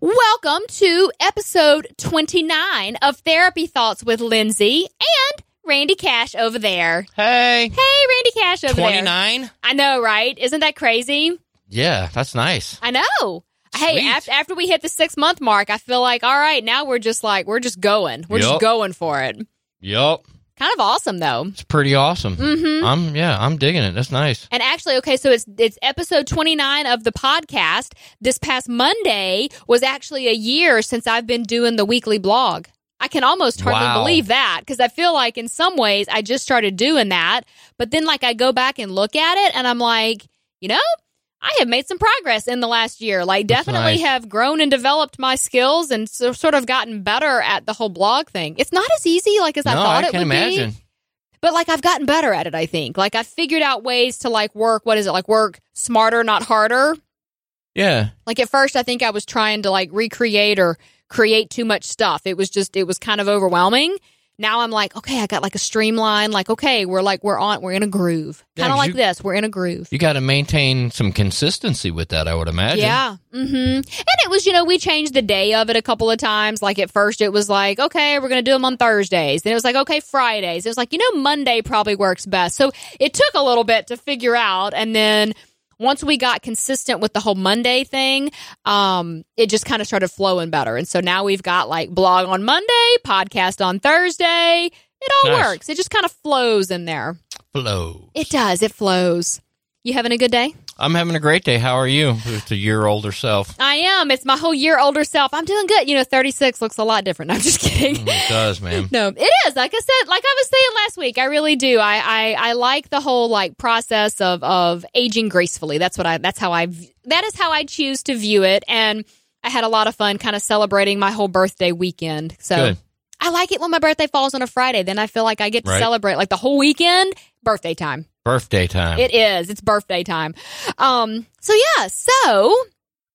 Welcome to episode 29 of Therapy Thoughts with Lindsay and Randy Cash over there. Hey. Hey, Randy Cash over there. 29? I know, right? Isn't that crazy? Yeah, that's nice. I know. Hey, Sweet. after, after we hit the six month mark, I feel like, all right, now we're just like, we're just going. We're just going for it. Yup. Kind of awesome, though. It's pretty awesome. Mm-hmm. I'm yeah, I'm digging it. That's nice. And actually, okay, so it's it's episode 29 of the podcast. This past Monday was actually a year since I've been doing the weekly blog. I can almost hardly Wow. believe that because I feel like in some ways I just started doing that, but then like I go back and look at it and I'm like, you know, I have made some progress in the last year. Like That's definitely nice. have grown and developed my skills and so, sort of gotten better at the whole blog thing. It's not as easy like as I thought I it would be. imagine. But like I've gotten better at it, I think. Like I've figured out ways to like work, what is it? Like work smarter, not harder. Yeah. Like at first I think I was trying to like recreate or create too much stuff. It was just it was kind of overwhelming. Now I'm like, okay, I got like a streamline, like, okay, we're like we're on we're in a groove. Kind of like you- this. We're in a groove. You got to maintain some consistency with that, I would imagine. Yeah. Mm-hmm. And it was, you know, we changed the day of it a couple of times. Like at first it was like, okay, we're going to do them on Thursdays. Then it was like, okay, Fridays. It was like, you know, Monday probably works best. So it took a little bit to figure out. And then once we got consistent with the whole Monday thing, um, it just kind of started flowing better. And so now we've got like blog on Monday, podcast on Thursday. It all Nice. works. It just kind of flows in there. Flow. It does. It flows. You having a good day? I'm having a great day. How are you? It's a year older self. I am. It's my whole year older self. I'm doing good. You know, 36 looks a lot different. I'm just kidding. Mm, It does, man. No, it is. Like I said, like I was saying last week, I really do. I, I, I like the whole like process of, of aging gracefully. That's what I, that's how I, that is how I choose to view it. And I had a lot of fun kind of celebrating my whole birthday weekend. So Good. I like it when my birthday falls on a Friday. Then I feel like I get to Right. celebrate like the whole weekend, birthday time. Birthday time. It is. It's birthday time. Um, so yeah, so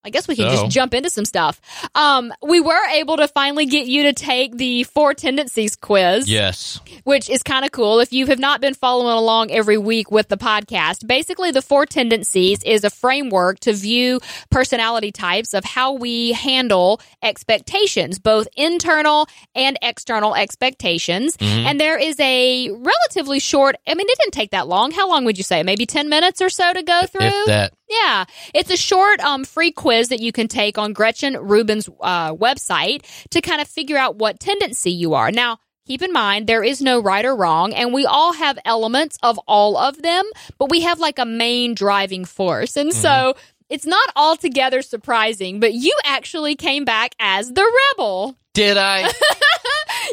I guess we can So? just jump into some stuff. Um, we were able to finally get you to take the four tendencies quiz yes. which is kind of cool. If you have not been following along every week with the podcast, basically the four tendencies is a framework to view personality types of how we handle expectations, both internal and external expectations. Mhm. And there is a relatively short, I mean, it didn't take that long. How long would you say? Maybe 10 minutes or so to go through? If that. Yeah, it's a short, um, free quiz that you can take on Gretchen Rubin's uh, website to kind of figure out what tendency you are. Now, keep in mind there is no right or wrong, and we all have elements of all of them, but we have like a main driving force, and so it's not altogether surprising. But you actually came back as the rebel. Did I?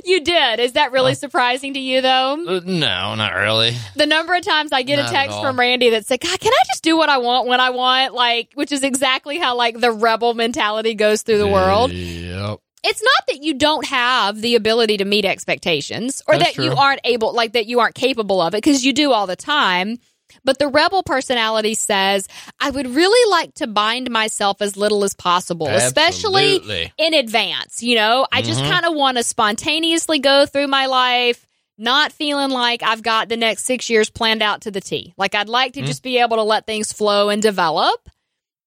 You did. Is that really Uh. surprising to you, though? Uh, no, not really. the number of times I get Not a text from Randy that said, God, can I just do what I want when I want? Like, which is exactly how like the rebel mentality goes through the world. Yep. It's not that you don't have the ability to meet expectations or That's that you aren't able, like that you aren't capable of it because you do all the time. But the rebel personality says, I would really like to bind myself as little as possible, especially in advance. You know, I just Mhm. kind of want to spontaneously go through my life, not feeling like I've got the next six years planned out to the T. Like I'd like to Mhm. just be able to let things flow and develop.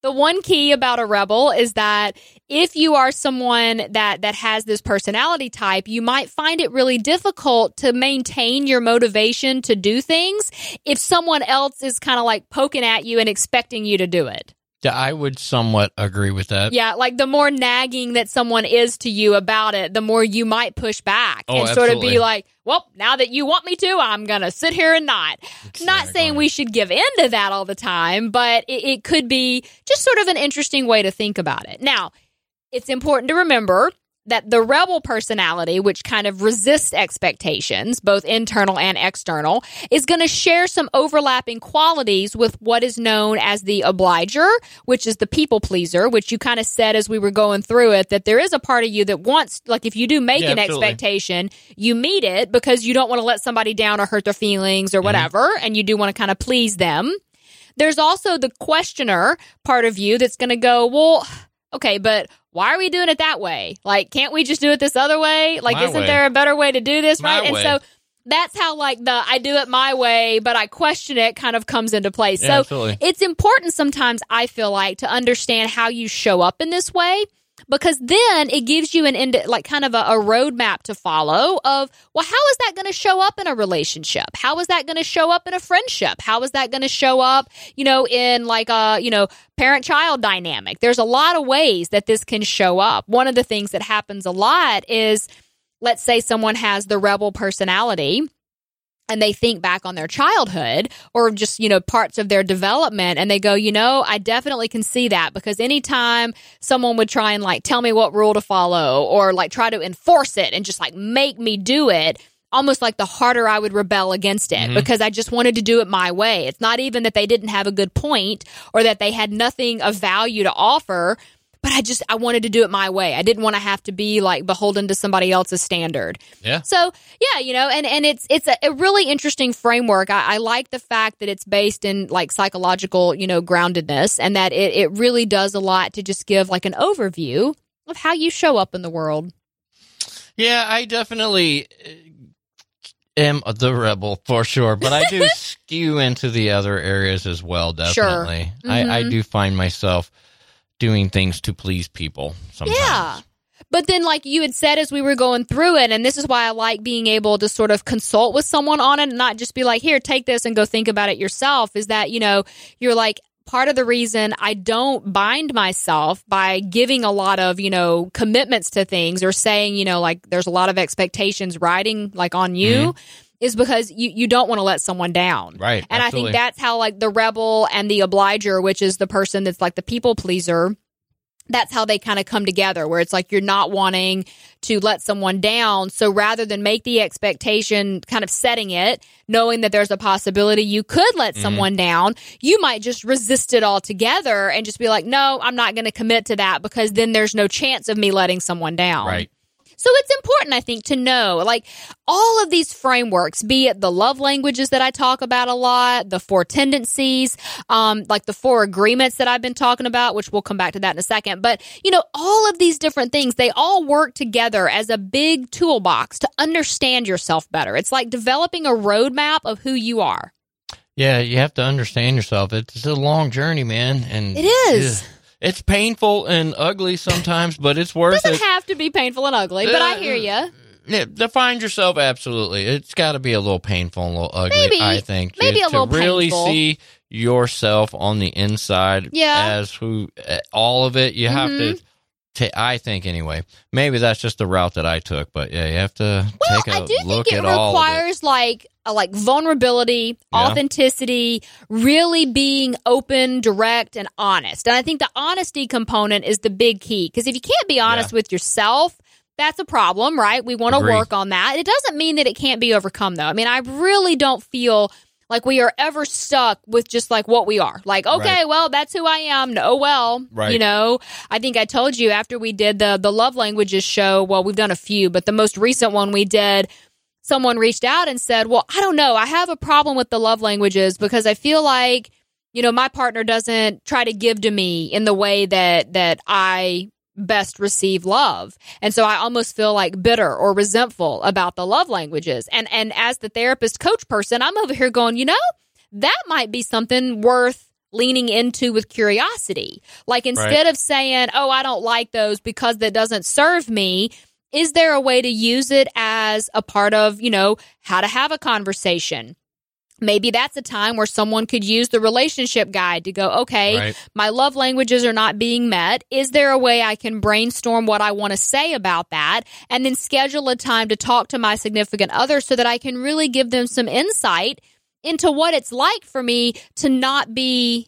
The one key about a rebel is that if you are someone that that has this personality type, you might find it really difficult to maintain your motivation to do things if someone else is kind of like poking at you and expecting you to do it. Yeah, I would somewhat agree with that. Yeah, like the more nagging that someone is to you about it, the more you might push back Oh, and sort of be like, well, now that you want me to, I'm going to sit here and not. Not saying we should give in to that all the time, but it, it could be just sort of an interesting way to think about it. Now, it's important to remember that the rebel personality, which kind of resists expectations, both internal and external, is going to share some overlapping qualities with what is known as the obliger, which is the people pleaser, which you kind of said as we were going through it, that there is a part of you that wants, like, if you do make Yeah, an absolutely. expectation, you meet it because you don't want to let somebody down or hurt their feelings or mm-hmm. whatever, and you do want to kind of please them. There's also the questioner part of you that's going to go, well, okay, but why are we doing it that way? Like, can't we just do it this other way? Like, My isn't way. there a better way to do this? My right. way. And so that's how, like, the I do it my way, but I question it kind of comes into place. Yeah, so absolutely. it's important sometimes, I feel like, to understand how you show up in this way. Because then it gives you an end, like kind of a, a roadmap to follow of well how is that going to show up in a relationship? How is that going to show up in a friendship? How is that going to show up you know in like a you know parent child dynamic? There's a lot of ways that this can show up. One of the things that happens a lot is let's say someone has the rebel personality and they think back on their childhood or just, you know, parts of their development and they go, you know, I definitely can see that because anytime someone would try and like tell me what rule to follow or like try to enforce it and just like make me do it, almost like the harder I would rebel against it mm-hmm. because I just wanted to do it my way. It's not even that they didn't have a good point or that they had nothing of value to offer but I just I wanted to do it my way. I didn't want to have to be like beholden to somebody else's standard. Yeah. So yeah, you know, and and it's it's a, a really interesting framework. I, I, like the fact that it's based in like psychological, you know, groundedness, and that it it really does a lot to just give like an overview of how you show up in the world. Yeah, I definitely uh, am the rebel for sure, but I do skew into the other areas as well. Definitely, sure. mm-hmm. I, I mm-hmm. do find myself doing things to please people sometimes. Yeah. But then, like you had said as we were going through it, and this is why I like being able to sort of consult with someone on it and not just be like, here, take this and go think about it yourself, is that, you know, you're like, part of the reason I don't bind myself by giving a lot of, you know, commitments to things or saying, you know, like there's a lot of expectations riding like on you. Mm-hmm is because you, you don't want to let someone down. Right. And absolutely. I think that's how like the rebel and the obliger, which is the person that's like the people pleaser, that's how they kind of come together where it's like you're not wanting to let someone down. So rather than make the expectation kind of setting it, knowing that there's a possibility you could let mm-hmm. someone down, you might just resist it altogether and just be like, no, I'm not going to commit to that because then there's no chance of me letting someone down. Right. So it's important, I think, to know like all of these frameworks, be it the love languages that I talk about a lot, the four tendencies, um, like the four agreements that I've been talking about, which we'll come back to that in a second. But, you know, all of these different things, they all work together as a big toolbox to understand yourself better. It's like developing a roadmap of who you are. Yeah, you have to understand yourself. It's a long journey, man. And it is. It's painful and ugly sometimes, but it's worth it. Doesn't have to be painful and ugly, but uh, I hear you. Yeah, define yourself absolutely. It's got to be a little painful and a little ugly. Maybe, I think maybe a to little really painful. see yourself on the inside yeah. as who uh, all of it. You have mm-hmm. to I think anyway. Maybe that's just the route that I took, but yeah, you have to well, take a I do look think it at requires it. like a, like vulnerability, yeah. authenticity, really being open, direct, and honest. And I think the honesty component is the big key because if you can't be honest yeah. with yourself, that's a problem, right? We want to work on that. It doesn't mean that it can't be overcome, though. I mean, I really don't feel like we are ever stuck with just like what we are. Like, okay, right. well, that's who I am. Oh well, right. you know. I think I told you after we did the the love languages show. Well, we've done a few, but the most recent one we did. Someone reached out and said, "Well, I don't know. I have a problem with the love languages because I feel like, you know, my partner doesn't try to give to me in the way that that I best receive love. And so I almost feel like bitter or resentful about the love languages. And and as the therapist coach person, I'm over here going, you know, that might be something worth leaning into with curiosity. Like instead right. of saying, "Oh, I don't like those because that doesn't serve me," is there a way to use it as a part of, you know, how to have a conversation? Maybe that's a time where someone could use the relationship guide to go, okay, right. my love languages are not being met. Is there a way I can brainstorm what I want to say about that and then schedule a time to talk to my significant other so that I can really give them some insight into what it's like for me to not be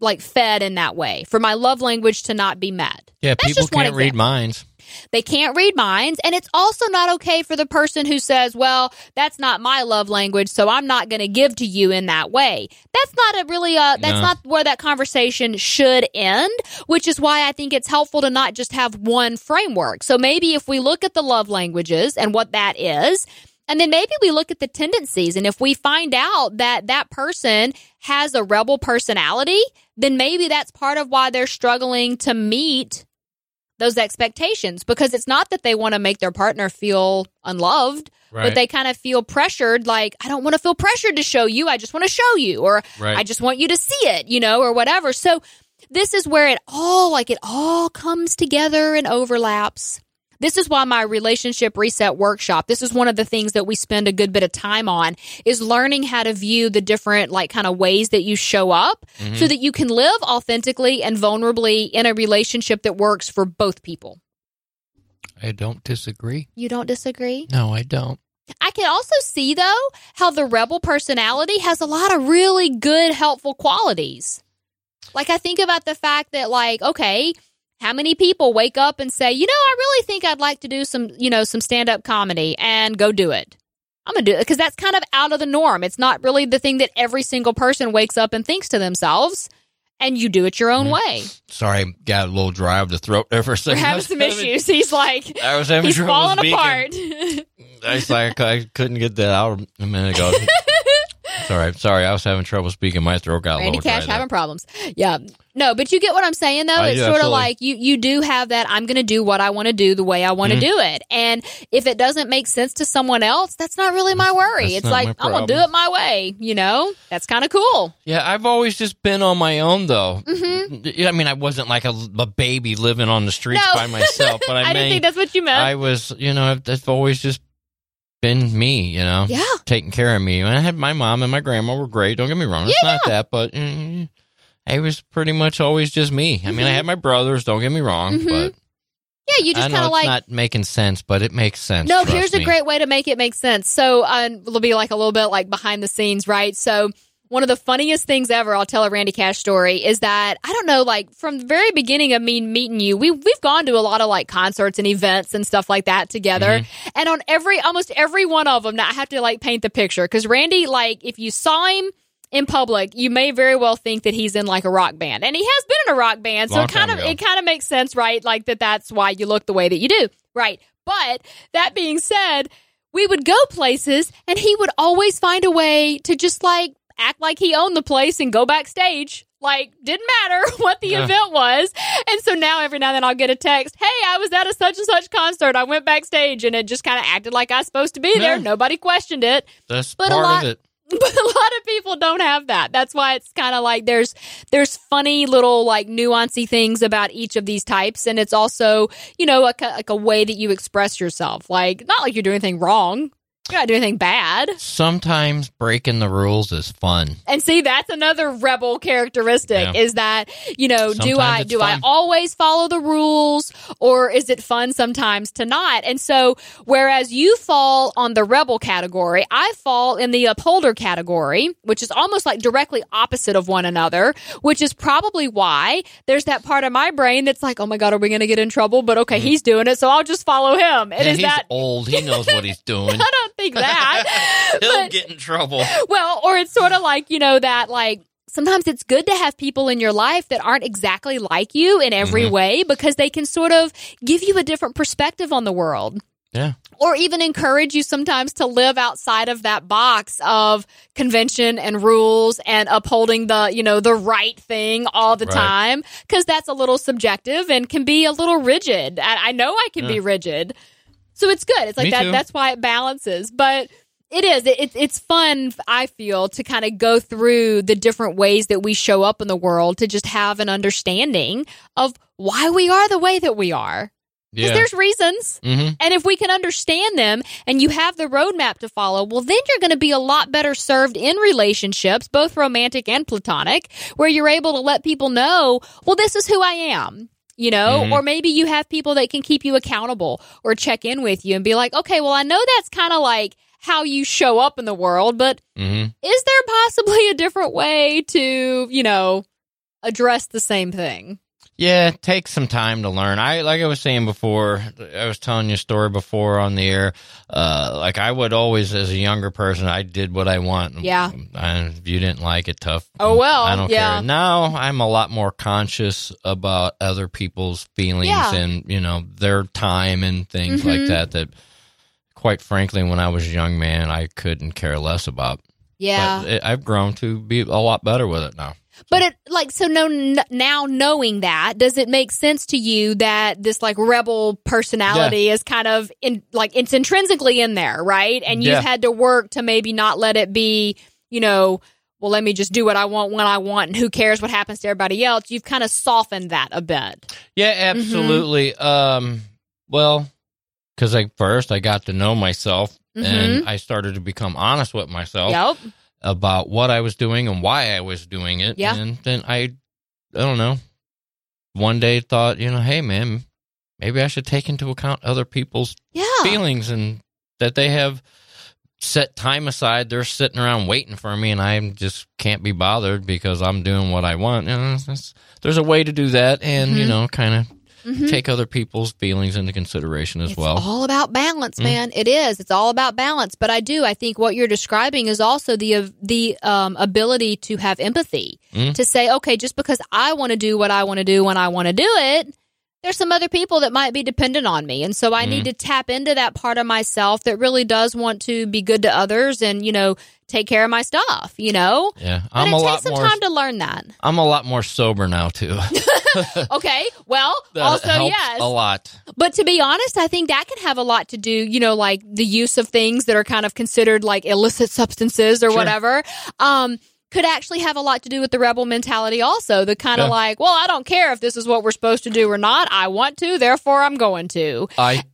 like fed in that way, for my love language to not be met. Yeah, That's people can't read minds. They can't read minds. And it's also not okay for the person who says, well, that's not my love language, so I'm not going to give to you in that way. That's not a really, uh, that's no. not where that conversation should end, which is why I think it's helpful to not just have one framework. So maybe if we look at the love languages and what that is, and then maybe we look at the tendencies. And if we find out that that person has a rebel personality, then maybe that's part of why they're struggling to meet those expectations because it's not that they want to make their partner feel unloved, right. but they kind of feel pressured like, I don't want to feel pressured to show you. I just want to show you, or right. I just want you to see it, you know, or whatever. So this is where it all, like it all comes together and overlaps. This is why my relationship reset workshop, this is one of the things that we spend a good bit of time on is learning how to view the different like kind of ways that you show up mm-hmm. so that you can live authentically and vulnerably in a relationship that works for both people. I don't disagree. You don't disagree? No, I don't. I can also see though how the rebel personality has a lot of really good helpful qualities. Like I think about the fact that like okay, how many people wake up and say, "You know, I really think I'd like to do some, you know, some stand-up comedy and go do it." I'm going to do it because that's kind of out of the norm. It's not really the thing that every single person wakes up and thinks to themselves and you do it your own mm. way. Sorry, got a little dry of the throat there for a second. We're having some issues. He's like, I was having he's falling apart. I like, I couldn't get that out a minute ago. Sorry, Sorry, I was having trouble speaking. My throat got Randy a little Cash having problems. Yeah. No, but you get what I'm saying though. it's sort of like you you do have that I'm going to do what I want to do the way I want to mm-hmm. do it. And if it doesn't make sense to someone else, that's not really my worry. That's it's like I'm going to do it my way, you know? That's kind of cool. Yeah, I've always just been on my own though. Mm-hmm. I mean, I wasn't like a, a baby living on the streets no. by myself, but I, I didn't think that's what you meant. I was, you know, I've, I've always just been me, you know, yeah, taking care of me. And I had my mom and my grandma were great. Don't get me wrong, it's yeah. not that, but mm, it was pretty much always just me. I mean, I had my brothers. Don't get me wrong, mm-hmm. but yeah, you just kind of like not making sense, but it makes sense. No, here's me. a great way to make it make sense. So uh, it'll be like a little bit like behind the scenes, right? So one of the funniest things ever, I'll tell a Randy Cash story, is that I don't know, like from the very beginning of me meeting you, we we've gone to a lot of like concerts and events and stuff like that together. Mm-hmm. And on every almost every one of them, now I have to like paint the picture because Randy, like if you saw him in public, you may very well think that he's in like a rock band, and he has been in a rock band, so Long it kind of ago. it kind of makes sense, right? Like that that's why you look the way that you do, right? But that being said, we would go places, and he would always find a way to just like act like he owned the place and go backstage. Like, didn't matter what the event was. And so now every now and then I'll get a text, Hey, I was at a such and such concert. I went backstage and it just kind of acted like I was supposed to be yeah. there. Nobody questioned it. That's but part lot, of it. But a lot of people don't have that. That's why it's kind of like there's there's funny little like nuancy things about each of these types, and it's also you know a, like a way that you express yourself. Like not like you're doing anything wrong, you're not doing anything bad. Sometimes breaking the rules is fun. And see, that's another rebel characteristic yeah. is that, you know, sometimes do I do fun. I always follow the rules or is it fun sometimes to not? And so whereas you fall on the rebel category, I fall in the upholder category, which is almost like directly opposite of one another, which is probably why there's that part of my brain that's like, "Oh my god, are we going to get in trouble?" But okay, mm-hmm. he's doing it, so I'll just follow him. And yeah, is he's that old? He knows what he's doing. I don't think that. He'll but, get in trouble. Well, or it's sort of like, you know, that like sometimes it's good to have people in your life that aren't exactly like you in every mm-hmm. way because they can sort of give you a different perspective on the world. Yeah. Or even encourage you sometimes to live outside of that box of convention and rules and upholding the, you know, the right thing all the right. time. Cause that's a little subjective and can be a little rigid. I, I know I can yeah. be rigid. So it's good. It's like Me that. Too. That's why it balances. But it is. It, it's fun. I feel to kind of go through the different ways that we show up in the world to just have an understanding of why we are the way that we are. Because yeah. there's reasons. Mm-hmm. And if we can understand them and you have the roadmap to follow, well, then you're going to be a lot better served in relationships, both romantic and platonic, where you're able to let people know, well, this is who I am you know, mm-hmm. or maybe you have people that can keep you accountable or check in with you and be like, okay, well, I know that's kind of like how you show up in the world, but mm-hmm. is there possibly a different way to, you know, address the same thing? Yeah, it takes some time to learn. I like I was saying before, I was telling you a story before on the air. Uh, like I would always, as a younger person, I did what I want. Yeah. And if you didn't like it, tough. Oh well. I don't yeah. care. Now I'm a lot more conscious about other people's feelings yeah. and you know their time and things mm-hmm. like that. That, quite frankly, when I was a young man, I couldn't care less about. Yeah. But it, I've grown to be a lot better with it now. But it like so no now knowing that does it make sense to you that this like rebel personality yeah. is kind of in like it's intrinsically in there, right? And you've yeah. had to work to maybe not let it be, you know, well, let me just do what I want when I want and who cares what happens to everybody else. You've kind of softened that a bit. Yeah, absolutely. Mm-hmm. Um, well, because I first I got to know myself mm-hmm. and I started to become honest with myself yep. About what I was doing and why I was doing it. Yeah. And then I, I don't know, one day thought, you know, hey man, maybe I should take into account other people's yeah. feelings and that they have set time aside. They're sitting around waiting for me, and I just can't be bothered because I'm doing what I want. And there's a way to do that, and mm-hmm. you know, kind of mm-hmm. take other people's feelings into consideration as well. it's well. All about balance, mm. man. Mm-hmm. It is. It's all about balance. But I do. I think what you're describing is also the the um, ability to have empathy mm. to say, okay, just because I want to do what I want to do when I want to do it there's some other people that might be dependent on me. And so I mm. need to tap into that part of myself that really does want to be good to others and, you know, take care of my stuff, you know? Yeah. I'm but it takes some more, time to learn that. I'm a lot more sober now, too. okay. Well, also, yes. A lot. But to be honest, I think that can have a lot to do, you know, like the use of things that are kind of considered like illicit substances or sure. whatever. Um, could actually have a lot to do with the rebel mentality also. The kind of yeah. like well i don't care if this is what we're supposed to do or not. I want to therefore i'm going to. I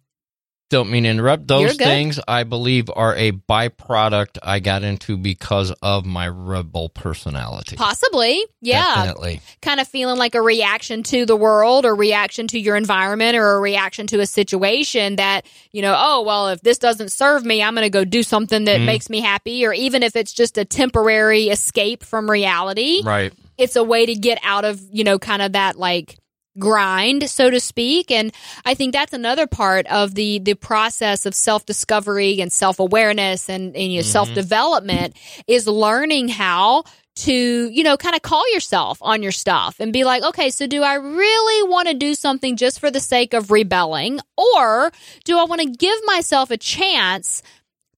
don't mean to interrupt. Those things I believe are a byproduct I got into because of my rebel personality. Possibly. Yeah. Definitely. Kind of feeling like a reaction to the world or reaction to your environment or a reaction to a situation that, you know, oh, well, if this doesn't serve me, I'm going to go do something that mm. makes me happy. Or even if it's just a temporary escape from reality. Right. It's a way to get out of, you know, kind of that like grind so to speak and i think that's another part of the the process of self-discovery and self-awareness and, and you know, mm-hmm. self-development is learning how to you know kind of call yourself on your stuff and be like okay so do i really want to do something just for the sake of rebelling or do i want to give myself a chance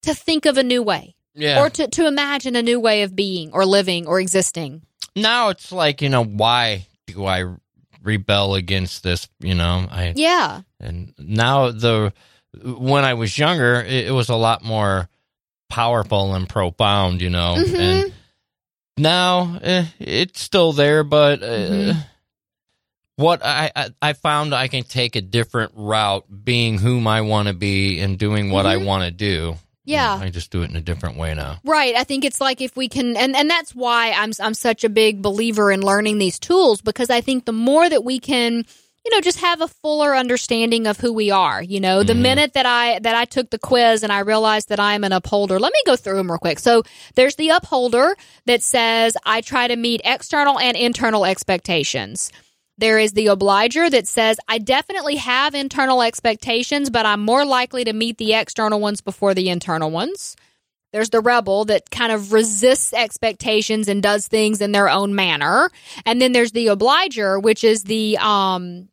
to think of a new way yeah. or to, to imagine a new way of being or living or existing now it's like you know why do i rebel against this, you know. I Yeah. And now the when I was younger, it, it was a lot more powerful and profound, you know. Mm-hmm. And now eh, it's still there, but uh, mm-hmm. what I, I, I found I can take a different route, being whom I want to be and doing what mm-hmm. I want to do. Yeah. I just do it in a different way now. Right. I think it's like if we can and and that's why I'm I'm such a big believer in learning these tools because I think the more that we can you know just have a fuller understanding of who we are you know the mm-hmm. minute that i that i took the quiz and i realized that i'm an upholder let me go through them real quick so there's the upholder that says i try to meet external and internal expectations there is the obliger that says, I definitely have internal expectations, but I'm more likely to meet the external ones before the internal ones. There's the rebel that kind of resists expectations and does things in their own manner. And then there's the obliger, which is the, um,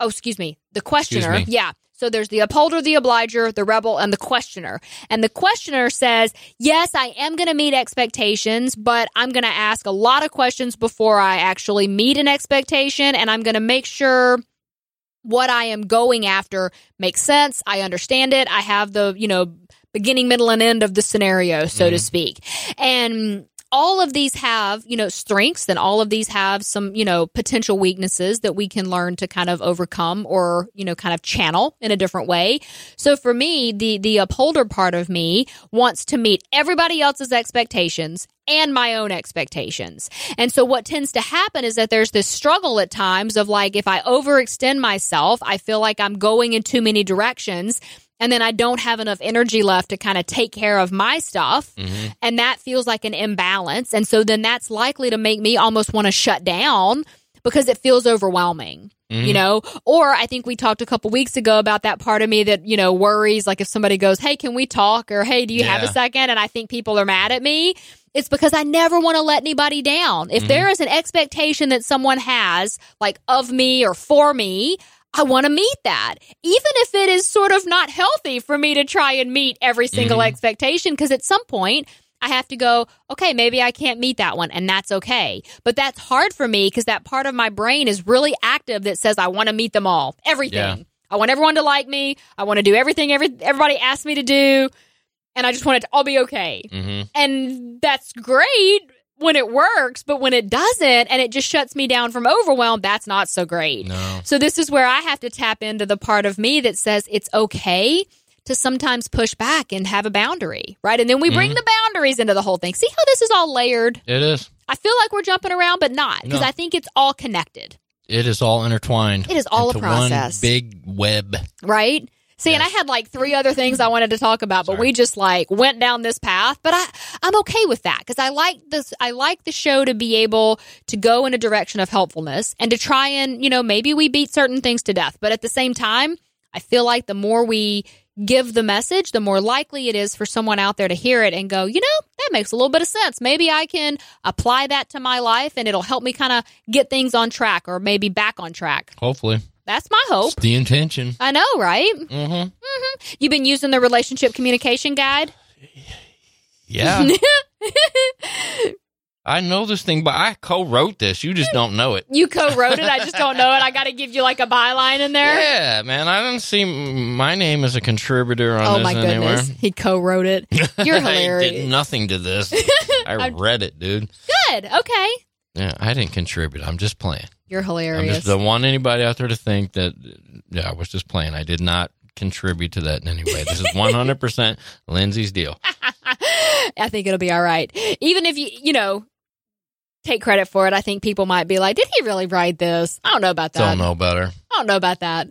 oh, excuse me, the questioner. Me. Yeah. So there's the upholder, the obliger, the rebel, and the questioner. And the questioner says, yes, I am going to meet expectations, but I'm going to ask a lot of questions before I actually meet an expectation. And I'm going to make sure what I am going after makes sense. I understand it. I have the, you know, beginning, middle, and end of the scenario, so mm-hmm. to speak. And all of these have, you know, strengths and all of these have some, you know, potential weaknesses that we can learn to kind of overcome or, you know, kind of channel in a different way. So for me, the the upholder part of me wants to meet everybody else's expectations and my own expectations. And so what tends to happen is that there's this struggle at times of like if I overextend myself, I feel like I'm going in too many directions and then I don't have enough energy left to kind of take care of my stuff. Mm-hmm. And that feels like an imbalance. And so then that's likely to make me almost want to shut down because it feels overwhelming. Mm-hmm. You know, or I think we talked a couple weeks ago about that part of me that, you know, worries like if somebody goes, Hey, can we talk? Or Hey, do you yeah. have a second? And I think people are mad at me. It's because I never want to let anybody down. If mm-hmm. there is an expectation that someone has, like of me or for me, I want to meet that. Even if it is sort of not healthy for me to try and meet every single mm-hmm. expectation, because at some point I have to go, okay, maybe I can't meet that one, and that's okay. But that's hard for me because that part of my brain is really active that says I want to meet them all, everything. Yeah. I want everyone to like me. I want to do everything every, everybody asks me to do. And I just want it to all be okay. Mm-hmm. And that's great when it works, but when it doesn't and it just shuts me down from overwhelm, that's not so great. No. So this is where I have to tap into the part of me that says it's okay to sometimes push back and have a boundary, right? And then we bring Mhm. the boundaries into the whole thing. See how this is all layered? It is. I feel like we're jumping around, but not because No. I think it's all connected, It is all intertwined. It is all a process. Big web. right? See, and I had like three other things I wanted to talk about, but Sorry. we just like went down this path. But I, I'm okay with that because I like this. I like the show to be able to go in a direction of helpfulness and to try and, you know, maybe we beat certain things to death. But at the same time, I feel like the more we give the message, the more likely it is for someone out there to hear it and go, you know, that makes a little bit of sense. Maybe I can apply that to my life and it'll help me kind of get things on track or maybe back on track. Hopefully. That's my hope. It's the intention. I know, right? Mm-hmm. You've been using the relationship communication guide? Yeah. I know this thing, but I co-wrote this. You just don't know it. You co-wrote it. I just don't know it. I got to give you like a byline in there. Yeah, man. I don't see my name as a contributor on Oh this my anywhere. goodness, he co-wrote it. You're I did nothing to this. I read it, dude. Good. Okay. Yeah, I didn't contribute. I'm just playing. You're hilarious. I just don't want anybody out there to think that. Yeah, I was just playing. I did not contribute to that in any way. This is 100 percent Lindsay's deal. I think it'll be all right. Even if you, you know, take credit for it, I think people might be like, "Did he really write this?" I don't know about that. Don't know better. I don't know about that.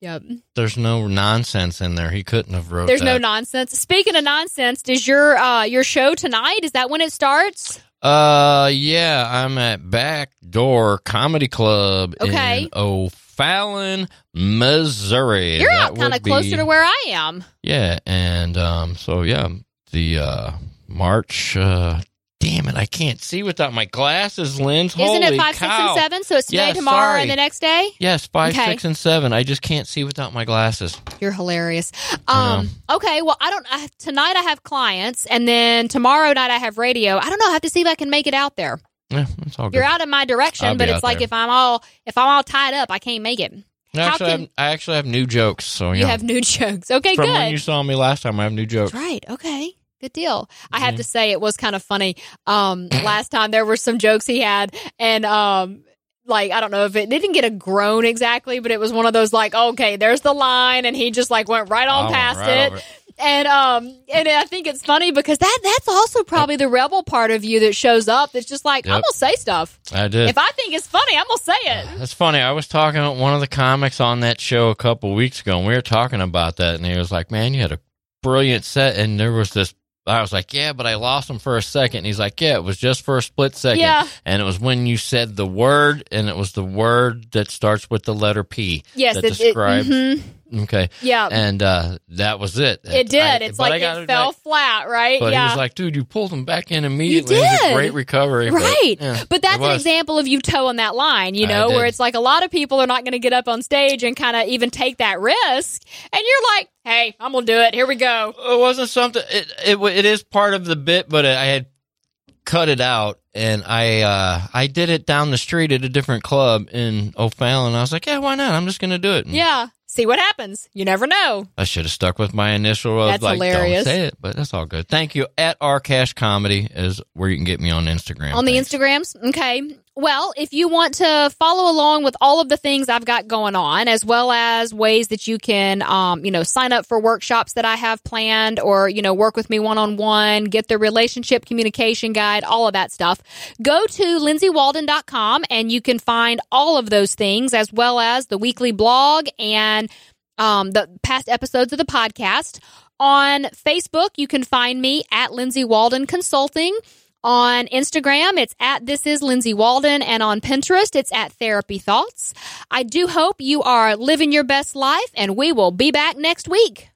Yep. There's no nonsense in there. He couldn't have wrote. There's no nonsense. Speaking of nonsense, does your uh your show tonight? Is that when it starts? Uh, yeah, I'm at Backdoor Comedy Club Okay. in O'Fallon, Missouri. You're That out kind of would be- closer to where I am. Yeah, and um, so yeah, the uh March. uh Damn it, I can't see without my glasses, Lens. Isn't Holy it five, six, and seven? So it's today, Yeah, tomorrow, sorry. and the next day. Yes, five, Okay. six, and seven. I just can't see without my glasses. You're hilarious. Um, okay, well, I don't. I, tonight I have clients, and then tomorrow night I have radio. I don't know. I have to see if I can make it out there. Yeah, that's all good. You're out of my direction, but it's like there. if I'm all if I'm all tied up, I can't make it. I how actually, can- have, I actually have new jokes. So You yeah, have new jokes. Okay, from good. when you saw me last time, I have new jokes. Right. Okay. Good deal. I have Yeah. to say it was kind of funny. Um, last time there were some jokes he had, and um, like I don't know if it, it didn't get a groan exactly, but it was one of those like, okay, there's the line, and he just like went right on past right it. over And um, and I think it's funny because that that's also probably the rebel part of you that shows up. That's just like I'm Yep. gonna say stuff. I did. If I think it's funny, I'm gonna say it. That's funny. I was talking to one of the comics on that show a couple weeks ago, and we were talking about that, and he was like, "Man, you had a brilliant set," and there was this. I was like, "Yeah, but I lost him for a second. And he's like, "Yeah, it was just for a split second. Yeah. and it was when you said the word, and it was the word that starts with the letter P. Yes, that it, it describes. Mm-hmm. Okay, yeah, and uh, that was it. it did. I- it's like it fell flat, right? But yeah. he was like, "Dude, you pulled him back in immediately. It was did. a great recovery, but, Right. yeah, But that's an example of you toeing that line, you know, where it's like a lot of people are not going to get up on stage and kind of even take that risk. And you're like, hey, I'm going to do it. Here we go. it wasn't something it, it it is part of the bit but i had cut it out and i uh i did it down the street at a different club in o'fallon i was like yeah why not i'm just gonna do it And Yeah. See what happens. You never know. i should have stuck with my initial of That's like hilarious. don't say it but that's all good thank you at our cash comedy is where you can get me on instagram on the Instagrams. Okay. Well, if you want to follow along with all of the things I've got going on, as well as ways that you can, um, you know, sign up for workshops that I have planned or, you know, work with me one on one, get the relationship communication guide, all of that stuff, go to lindsaywalden.com and you can find all of those things as well as the weekly blog and um, the past episodes of the podcast. On Facebook, you can find me at Lindsay Walden Consulting. On Instagram, it's at This Is Lindsay Walden, and on Pinterest, it's at Therapy Thoughts. I do hope you are living your best life, and we will be back next week.